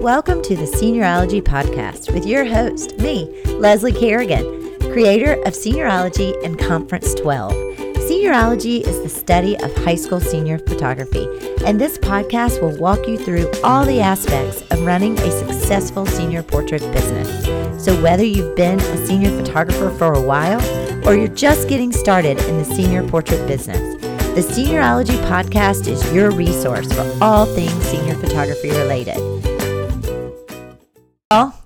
Welcome to the Seniorologie Podcast with your host, me, Leslie Kerrigan, creator of Seniorologie and Conference 12. Seniorologie is the study of high school senior photography, and this podcast will walk you through all the aspects of running a successful senior portrait business. So, whether you've been a senior photographer for a while or you're just getting started in the senior portrait business, the Seniorologie Podcast is your resource for all things senior photography related.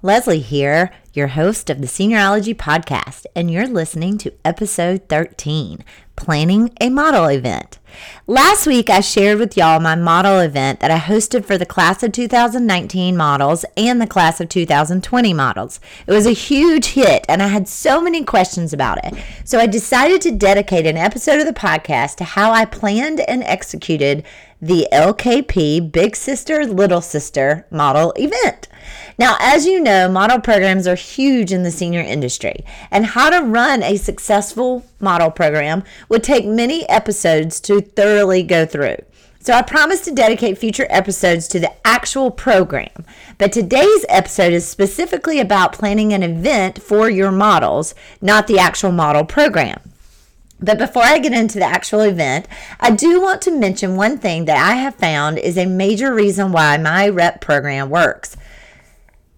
Leslie here, your host of the Seniorologie Podcast, and you're listening to episode 13 Planning a Model Event. Last week, I shared with y'all my model event that I hosted for the class of 2019 models and the class of 2020 models. It was a huge hit, and I had so many questions about it. So I decided to dedicate an episode of the podcast to how I planned and executed the LKP Big Sister Little Sister model event. Now, as you know, model programs are huge in the senior industry, and how to run a successful model program would take many episodes to thoroughly go through. So, I promise to dedicate future episodes to the actual program. But today's episode is specifically about planning an event for your models, not the actual model program. But before I get into the actual event, I do want to mention one thing that I have found is a major reason why my rep program works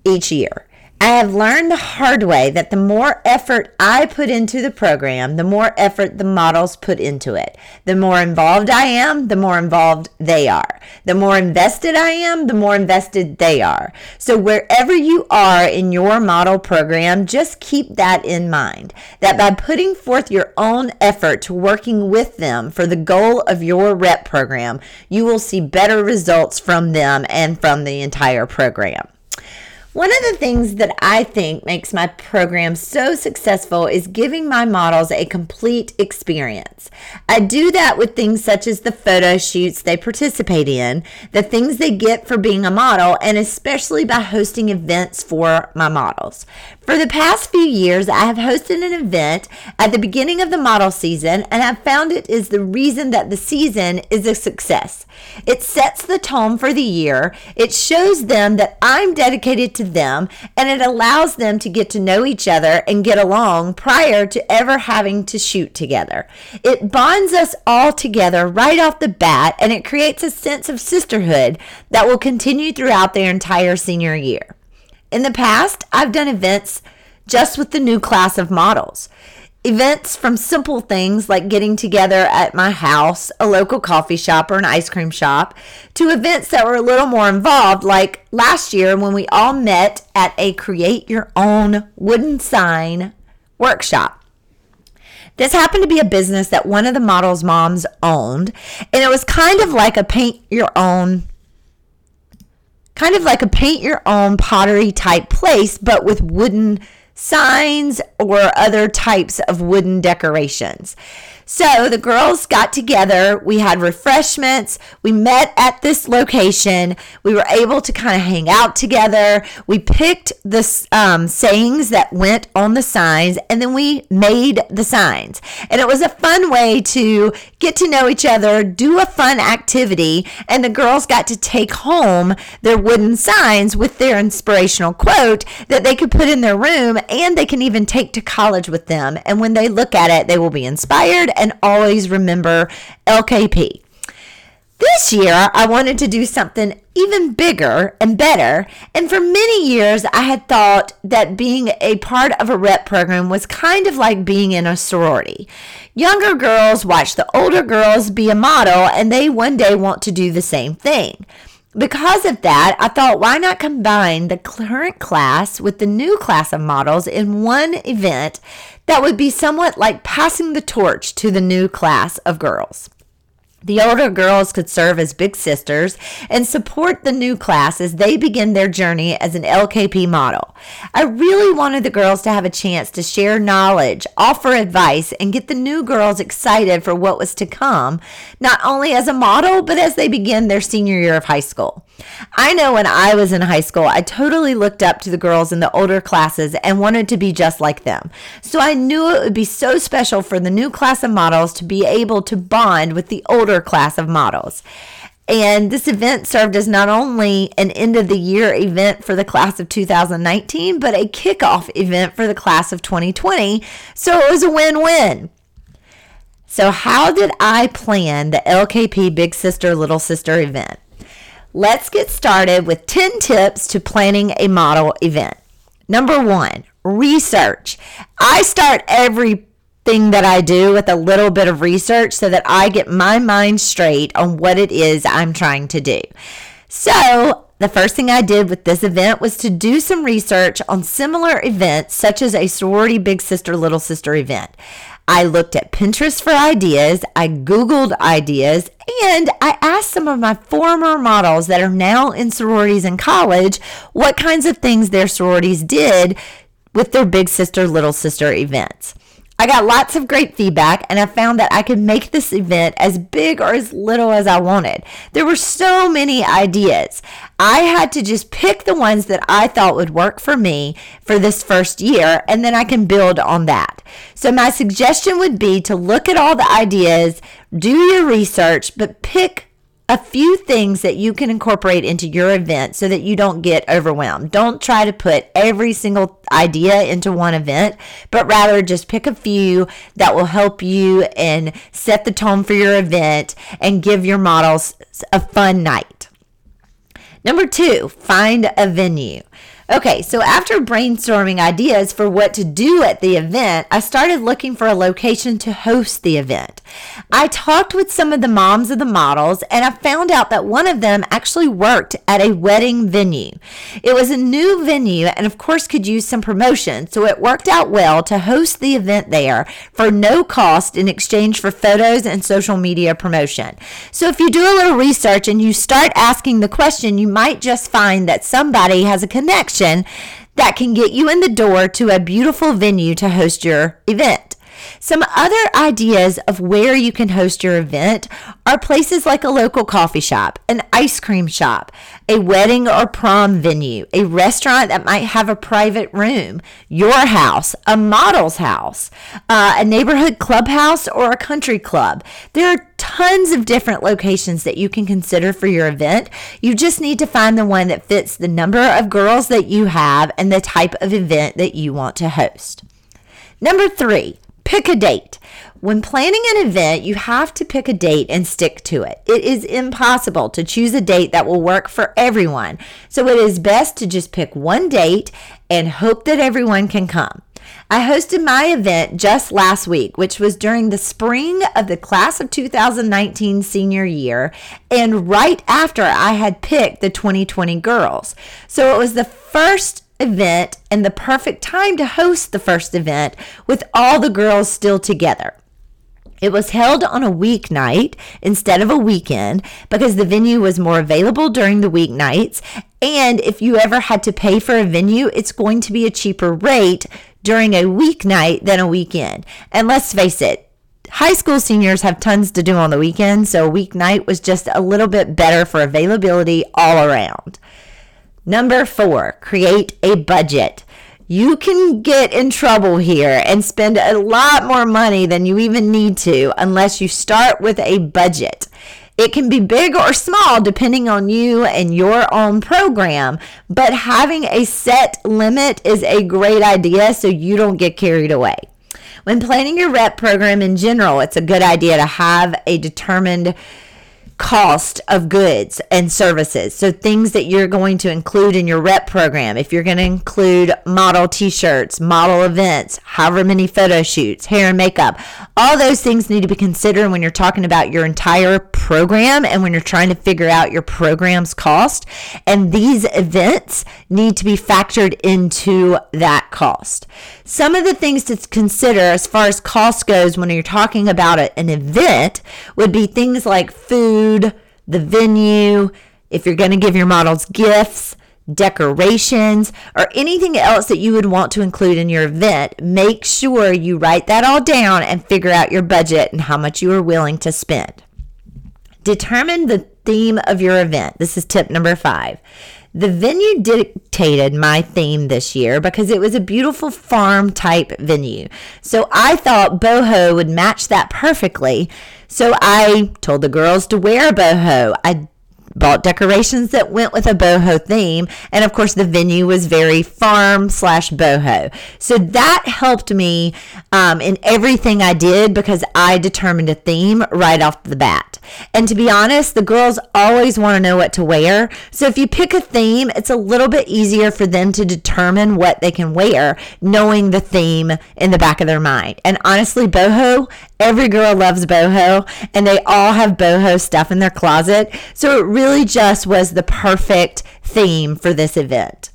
each year. I have learned the hard way that the more effort I put into the program, the more effort the models put into it. The more involved I am, the more involved they are. The more invested I am, the more invested they are. So, wherever you are in your model program, just keep that in mind that by putting forth your own effort to working with them for the goal of your rep program, you will see better results from them and from the entire program. One of the things that I think makes my program so successful is giving my models a complete experience. I do that with things such as the photo shoots they participate in, the things they get for being a model, and especially by hosting events for my models. For the past few years, I have hosted an event at the beginning of the model season, and I've found it is the reason that the season is a success. It sets the tone for the year, it shows them that I'm dedicated to them, and it allows them to get to know each other and get along prior to ever having to shoot together. It bonds us all together right off the bat, and it creates a sense of sisterhood that will continue throughout their entire senior year. In the past, I've done events just with the new class of models. Events from simple things like getting together at my house, a local coffee shop, or an ice cream shop, to events that were a little more involved, like last year when we all met at a create your own wooden sign workshop. This happened to be a business that one of the models' moms owned, and it was kind of like a paint your own kind of like a paint your own pottery type place, but with wooden signs or other types of wooden decorations. So the girls got together. We had refreshments. We met at this location. We were able to kind of hang out together. We picked the um, sayings that went on the signs and then we made the signs. And it was a fun way to get to know each other, do a fun activity, and the girls got to take home their wooden signs with their inspirational quote that they could put in their room and they can even take to college with them. And when they look at it, they will be inspired and always remember LKP. This year, I wanted to do something even bigger and better. And for many years, I had thought that being a part of a rep program was kind of like being in a sorority. Younger girls watch the older girls be a model, and they one day want to do the same thing. Because of that, I thought, why not combine the current class with the new class of models in one event that would be somewhat like passing the torch to the new class of girls? The older girls could serve as big sisters and support the new class as they begin their journey as an LKP model. I really wanted the girls to have a chance to share knowledge, offer advice, and get the new girls excited for what was to come, not only as a model, but as they begin their senior year of high school. I know when I was in high school, I totally looked up to the girls in the older classes and wanted to be just like them. So I knew it would be so special for the new class of models to be able to bond with the older class of models. And this event served as not only an end of the year event for the class of 2019, but a kickoff event for the class of 2020. So it was a win win. So, how did I plan the LKP Big Sister Little Sister event? Let's get started with 10 tips to planning a model event. Number one, research. I start every thing that I do with a little bit of research so that I get my mind straight on what it is I'm trying to do. So, the first thing I did with this event was to do some research on similar events, such as a sorority big sister, little sister event. I looked at Pinterest for ideas, I Googled ideas, and I asked some of my former models that are now in sororities in college what kinds of things their sororities did with their big sister, little sister events. I got lots of great feedback and I found that I could make this event as big or as little as I wanted. There were so many ideas. I had to just pick the ones that I thought would work for me for this first year and then I can build on that. So, my suggestion would be to look at all the ideas, do your research, but pick a few things that you can incorporate into your event so that you don't get overwhelmed. Don't try to put every single idea into one event, but rather just pick a few that will help you and set the tone for your event and give your models a fun night. Number two, find a venue. Okay, so after brainstorming ideas for what to do at the event, I started looking for a location to host the event. I talked with some of the moms of the models and I found out that one of them actually worked at a wedding venue. It was a new venue and, of course, could use some promotion, so it worked out well to host the event there for no cost in exchange for photos and social media promotion. So, if you do a little research and you start asking the question, you might just find that somebody has a connection that can get you in the door to a beautiful venue to host your event. Some other ideas of where you can host your event are places like a local coffee shop, an ice cream shop, a wedding or prom venue, a restaurant that might have a private room, your house, a model's house, uh, a neighborhood clubhouse, or a country club. There are tons of different locations that you can consider for your event. You just need to find the one that fits the number of girls that you have and the type of event that you want to host. Number three, pick a date. When planning an event, you have to pick a date and stick to it. It is impossible to choose a date that will work for everyone. So it is best to just pick one date and hope that everyone can come. I hosted my event just last week, which was during the spring of the class of 2019 senior year, and right after I had picked the 2020 girls. So it was the first event and the perfect time to host the first event with all the girls still together. It was held on a weeknight instead of a weekend because the venue was more available during the weeknights. And if you ever had to pay for a venue, it's going to be a cheaper rate during a weeknight than a weekend. And let's face it, high school seniors have tons to do on the weekend, so a weeknight was just a little bit better for availability all around. Number four, create a budget. You can get in trouble here and spend a lot more money than you even need to unless you start with a budget. It can be big or small depending on you and your own program, but having a set limit is a great idea so you don't get carried away. When planning your rep program in general, it's a good idea to have a determined cost of goods and services. So, things that you're going to include in your rep program. If you're going to include model t shirts, model events, however many photo shoots, hair and makeup, all those things need to be considered when you're talking about your entire program and when you're trying to figure out your program's cost. And these events need to be factored into that cost. Some of the things to consider as far as cost goes when you're talking about an event would be things like food food, the venue, if you're going to give your models gifts, decorations, or anything else that you would want to include in your event, make sure you write that all down and figure out your budget and how much you are willing to spend. Determine the theme of your event. This is tip number five. The venue dictated my theme this year because it was a beautiful farm type venue. So I thought boho would match that perfectly. So I told the girls to wear a boho. I bought decorations that went with a boho theme. And of course, the venue was very farm slash boho. So that helped me um, in everything I did because I determined a theme right off the bat. And to be honest, the girls always want to know what to wear. So if you pick a theme, it's a little bit easier for them to determine what they can wear, knowing the theme in the back of their mind. And honestly, boho, every girl loves boho, and they all have boho stuff in their closet. So it really just was the perfect theme for this event.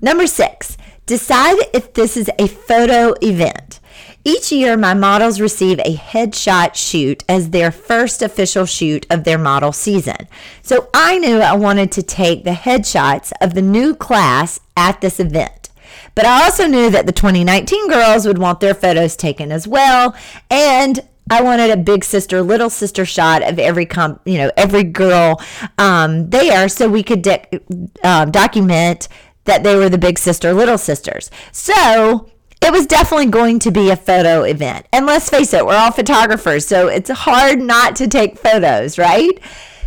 Number six, decide if this is a photo event. Each year, my models receive a headshot shoot as their first official shoot of their model season. So I knew I wanted to take the headshots of the new class at this event. But I also knew that the 2019 girls would want their photos taken as well. And I wanted a big sister, little sister shot of every com, you know, every girl um, there, so we could de- um, document that they were the big sister, little sisters. So it was definitely going to be a photo event. And let's face it, we're all photographers, so it's hard not to take photos, right?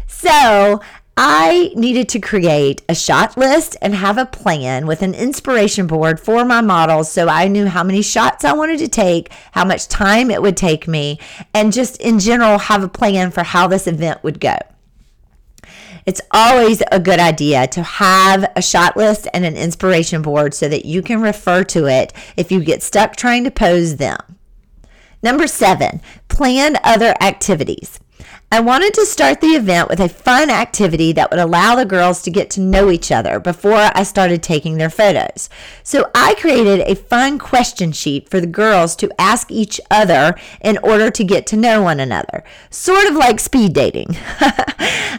So I needed to create a shot list and have a plan with an inspiration board for my models so I knew how many shots I wanted to take, how much time it would take me, and just in general have a plan for how this event would go. It's always a good idea to have a shot list and an inspiration board so that you can refer to it if you get stuck trying to pose them. Number seven, plan other activities. I wanted to start the event with a fun activity that would allow the girls to get to know each other before I started taking their photos. So I created a fun question sheet for the girls to ask each other in order to get to know one another, sort of like speed dating.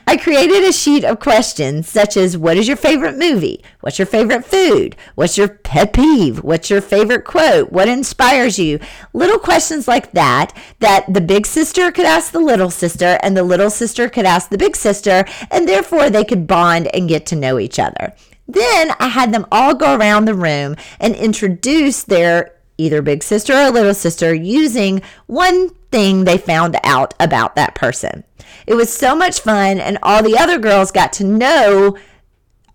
I created a sheet of questions such as What is your favorite movie? What's your favorite food? What's your pet peeve? What's your favorite quote? What inspires you? Little questions like that, that the big sister could ask the little sister and the little sister could ask the big sister, and therefore they could bond and get to know each other. Then I had them all go around the room and introduce their either big sister or little sister using one thing they found out about that person. It was so much fun, and all the other girls got to know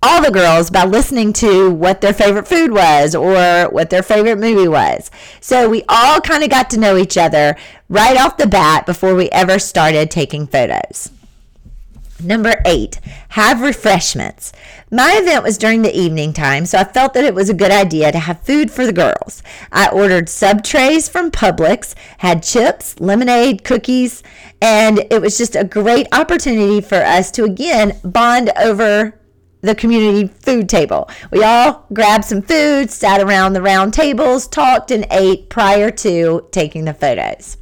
all the girls by listening to what their favorite food was or what their favorite movie was. So we all kind of got to know each other right off the bat before we ever started taking photos. Number eight, have refreshments. My event was during the evening time, so I felt that it was a good idea to have food for the girls. I ordered sub trays from Publix, had chips, lemonade, cookies, and it was just a great opportunity for us to again bond over the community food table. We all grabbed some food, sat around the round tables, talked, and ate prior to taking the photos.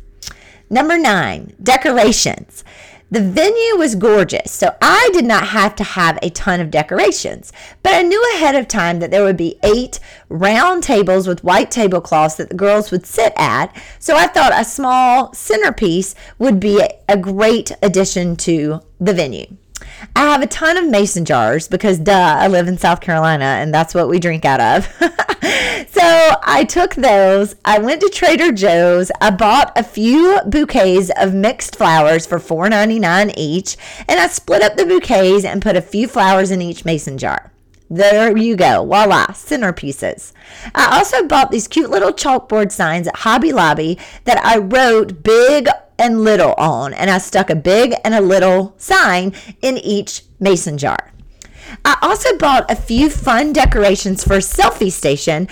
Number nine, decorations. The venue was gorgeous, so I did not have to have a ton of decorations. But I knew ahead of time that there would be eight round tables with white tablecloths that the girls would sit at. So I thought a small centerpiece would be a great addition to the venue. I have a ton of mason jars because, duh, I live in South Carolina and that's what we drink out of. so I took those. I went to Trader Joe's. I bought a few bouquets of mixed flowers for $4.99 each, and I split up the bouquets and put a few flowers in each mason jar. There you go. Voila, centerpieces. I also bought these cute little chalkboard signs at Hobby Lobby that I wrote big and little on, and I stuck a big and a little sign in each mason jar. I also bought a few fun decorations for selfie station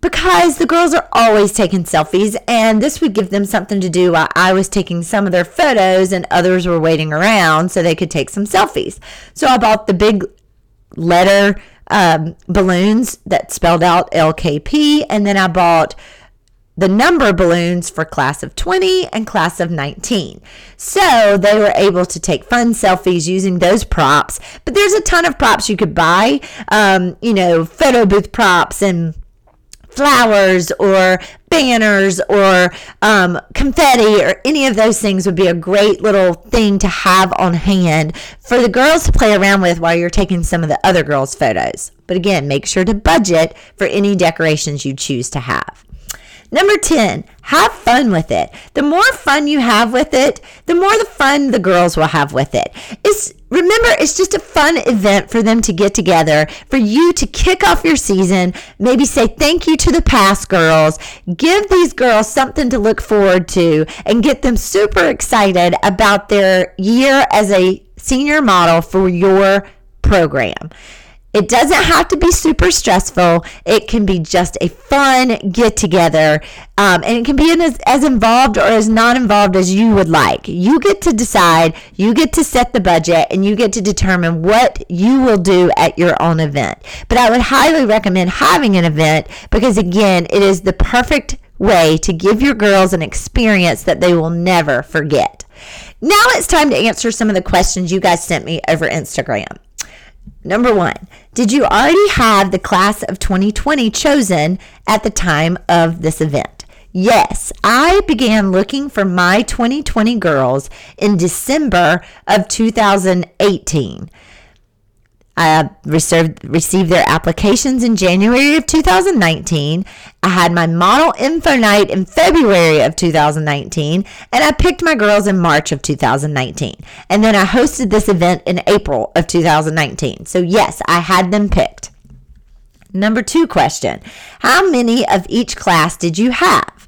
because the girls are always taking selfies, and this would give them something to do while I was taking some of their photos and others were waiting around so they could take some selfies. So I bought the big letter um, balloons that spelled out LKP, and then I bought the number balloons for class of 20 and class of 19. So they were able to take fun selfies using those props. But there's a ton of props you could buy, um, you know, photo booth props and flowers or banners or um, confetti or any of those things would be a great little thing to have on hand for the girls to play around with while you're taking some of the other girls' photos. But again, make sure to budget for any decorations you choose to have. Number 10, have fun with it. The more fun you have with it, the more the fun the girls will have with it. It's Remember, it's just a fun event for them to get together, for you to kick off your season, maybe say thank you to the past girls, give these girls something to look forward to, and get them super excited about their year as a senior model for your program. It doesn't have to be super stressful. It can be just a fun get together. Um, and it can be as, as involved or as not involved as you would like. You get to decide, you get to set the budget, and you get to determine what you will do at your own event. But I would highly recommend having an event because, again, it is the perfect way to give your girls an experience that they will never forget. Now it's time to answer some of the questions you guys sent me over Instagram. Number one, did you already have the class of 2020 chosen at the time of this event? Yes, I began looking for my 2020 girls in December of 2018. I uh, received, received their applications in January of 2019. I had my model info night in February of 2019, and I picked my girls in March of 2019. And then I hosted this event in April of 2019. So, yes, I had them picked. Number two question How many of each class did you have?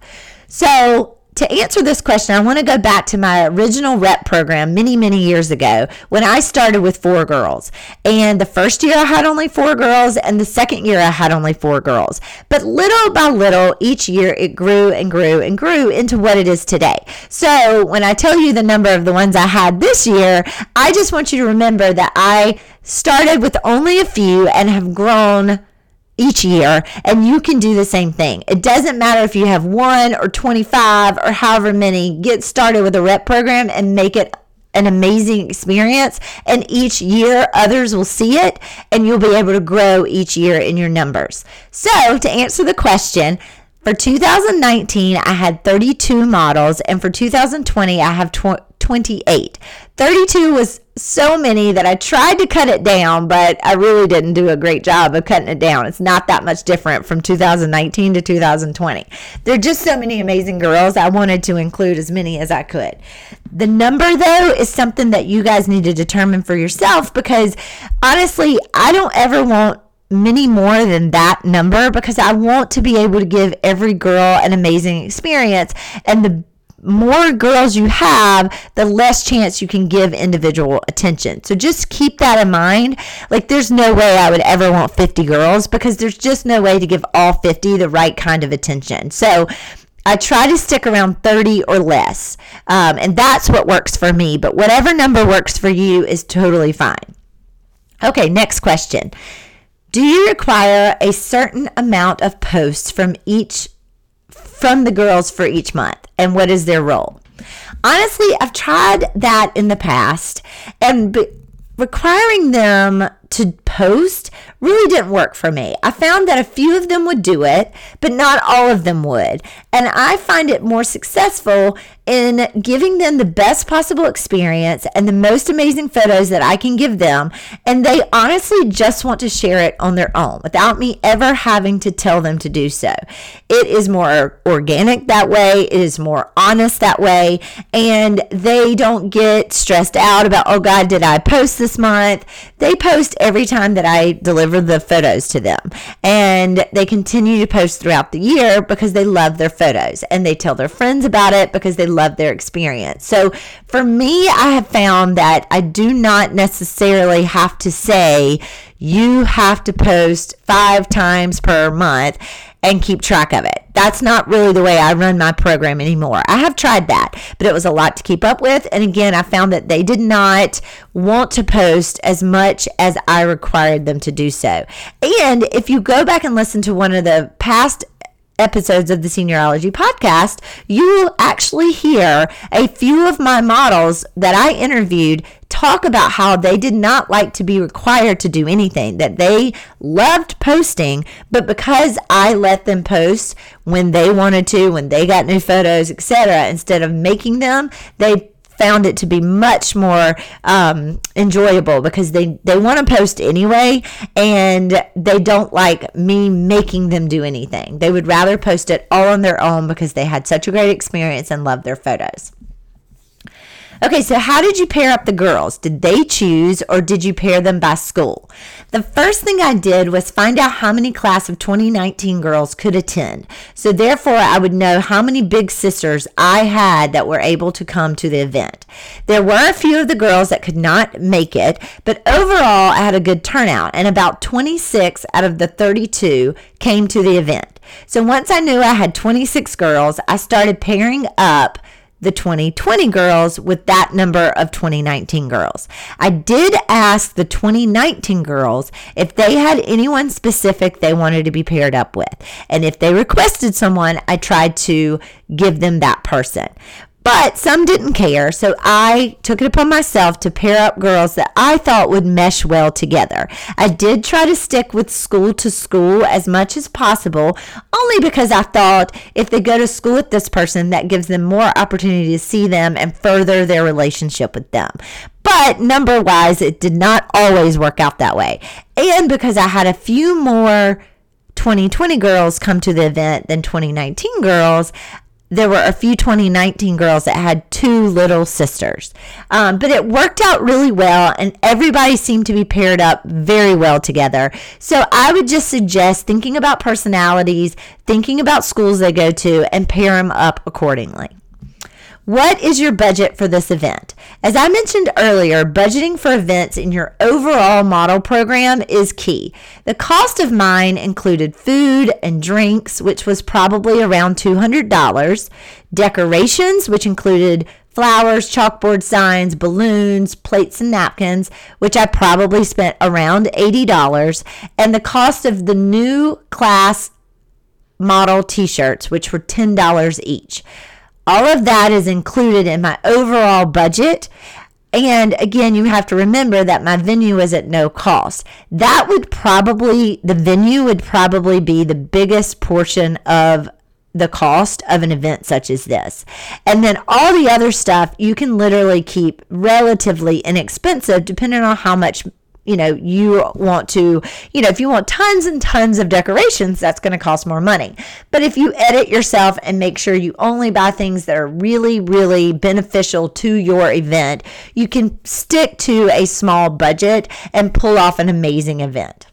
So, to answer this question, I want to go back to my original rep program many, many years ago when I started with four girls. And the first year I had only four girls, and the second year I had only four girls. But little by little, each year it grew and grew and grew into what it is today. So when I tell you the number of the ones I had this year, I just want you to remember that I started with only a few and have grown each year and you can do the same thing. It doesn't matter if you have one or 25 or however many, get started with a rep program and make it an amazing experience. And each year, others will see it and you'll be able to grow each year in your numbers. So, to answer the question, for 2019, I had 32 models, and for 2020, I have 28. 32 was so many that I tried to cut it down, but I really didn't do a great job of cutting it down. It's not that much different from 2019 to 2020. There are just so many amazing girls. I wanted to include as many as I could. The number, though, is something that you guys need to determine for yourself because honestly, I don't ever want many more than that number because I want to be able to give every girl an amazing experience. And the more girls you have, the less chance you can give individual attention. So just keep that in mind. Like, there's no way I would ever want 50 girls because there's just no way to give all 50 the right kind of attention. So, I try to stick around 30 or less, um, and that's what works for me. But whatever number works for you is totally fine. Okay, next question. Do you require a certain amount of posts from each from the girls for each month and what is their role? Honestly, I've tried that in the past and requiring them to post really didn't work for me. I found that a few of them would do it, but not all of them would. And I find it more successful in giving them the best possible experience and the most amazing photos that I can give them. And they honestly just want to share it on their own without me ever having to tell them to do so. It is more organic that way, it is more honest that way. And they don't get stressed out about, oh God, did I post this month? They post every time that I deliver the photos to them. And they continue to post throughout the year because they love their photos and they tell their friends about it because they love their experience. So for me, I have found that I do not necessarily have to say you have to post five times per month and keep track of it. That's not really the way I run my program anymore. I have tried that, but it was a lot to keep up with. And again, I found that they did not want to post as much as I required them to do so. And if you go back and listen to one of the past episodes of the Seniorologie podcast, you will actually hear a few of my models that I interviewed talk about how they did not like to be required to do anything, that they loved posting, but because I let them post when they wanted to, when they got new photos, etc., instead of making them, they found it to be much more um, enjoyable because they, they want to post anyway and they don't like me making them do anything. They would rather post it all on their own because they had such a great experience and love their photos. Okay, so how did you pair up the girls? Did they choose or did you pair them by school? The first thing I did was find out how many class of 2019 girls could attend. So therefore, I would know how many big sisters I had that were able to come to the event. There were a few of the girls that could not make it, but overall, I had a good turnout, and about 26 out of the 32 came to the event. So once I knew I had 26 girls, I started pairing up the 2020 girls with that number of 2019 girls. I did ask the 2019 girls if they had anyone specific they wanted to be paired up with. And if they requested someone, I tried to give them that person. But some didn't care, so I took it upon myself to pair up girls that I thought would mesh well together. I did try to stick with school to school as much as possible, only because I thought if they go to school with this person, that gives them more opportunity to see them and further their relationship with them. But number wise, it did not always work out that way. And because I had a few more 2020 girls come to the event than 2019 girls, there were a few 2019 girls that had two little sisters. Um, but it worked out really well, and everybody seemed to be paired up very well together. So I would just suggest thinking about personalities, thinking about schools they go to, and pair them up accordingly. What is your budget for this event? As I mentioned earlier, budgeting for events in your overall model program is key. The cost of mine included food and drinks, which was probably around $200, decorations, which included flowers, chalkboard signs, balloons, plates, and napkins, which I probably spent around $80, and the cost of the new class model t shirts, which were $10 each. All of that is included in my overall budget. And again, you have to remember that my venue is at no cost. That would probably, the venue would probably be the biggest portion of the cost of an event such as this. And then all the other stuff you can literally keep relatively inexpensive depending on how much you know you want to you know if you want tons and tons of decorations that's going to cost more money. But if you edit yourself and make sure you only buy things that are really really beneficial to your event you can stick to a small budget and pull off an amazing event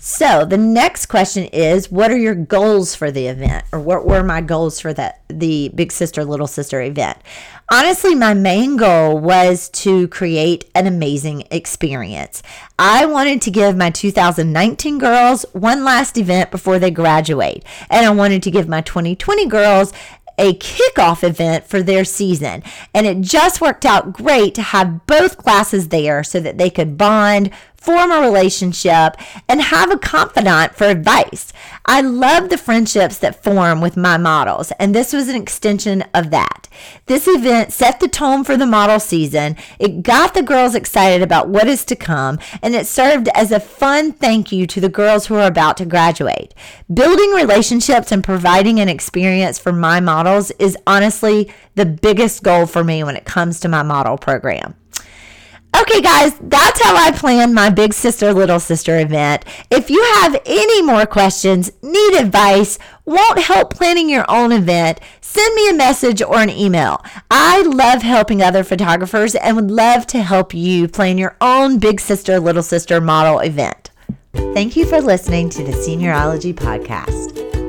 so the next question is, what are your goals for the event, or what were my goals for that the Big Sister Little Sister event? Honestly, my main goal was to create an amazing experience. I wanted to give my 2019 girls one last event before they graduate, and I wanted to give my 2020 girls a kickoff event for their season. And it just worked out great to have both classes there so that they could bond, form a relationship, and have a confidant for advice. I love the friendships that form with my models, and this was an extension of that. This event set the tone for the model season. It got the girls excited about what is to come, and it served as a fun thank you to the girls who are about to graduate. Building relationships and providing an experience for my models is honestly the biggest goal for me when it comes to my model program. Okay, guys, that's how I plan my big sister, little sister event. If you have any more questions, need advice, want help planning your own event, send me a message or an email. I love helping other photographers and would love to help you plan your own big sister, little sister model event. Thank you for listening to the Seniorologie Podcast.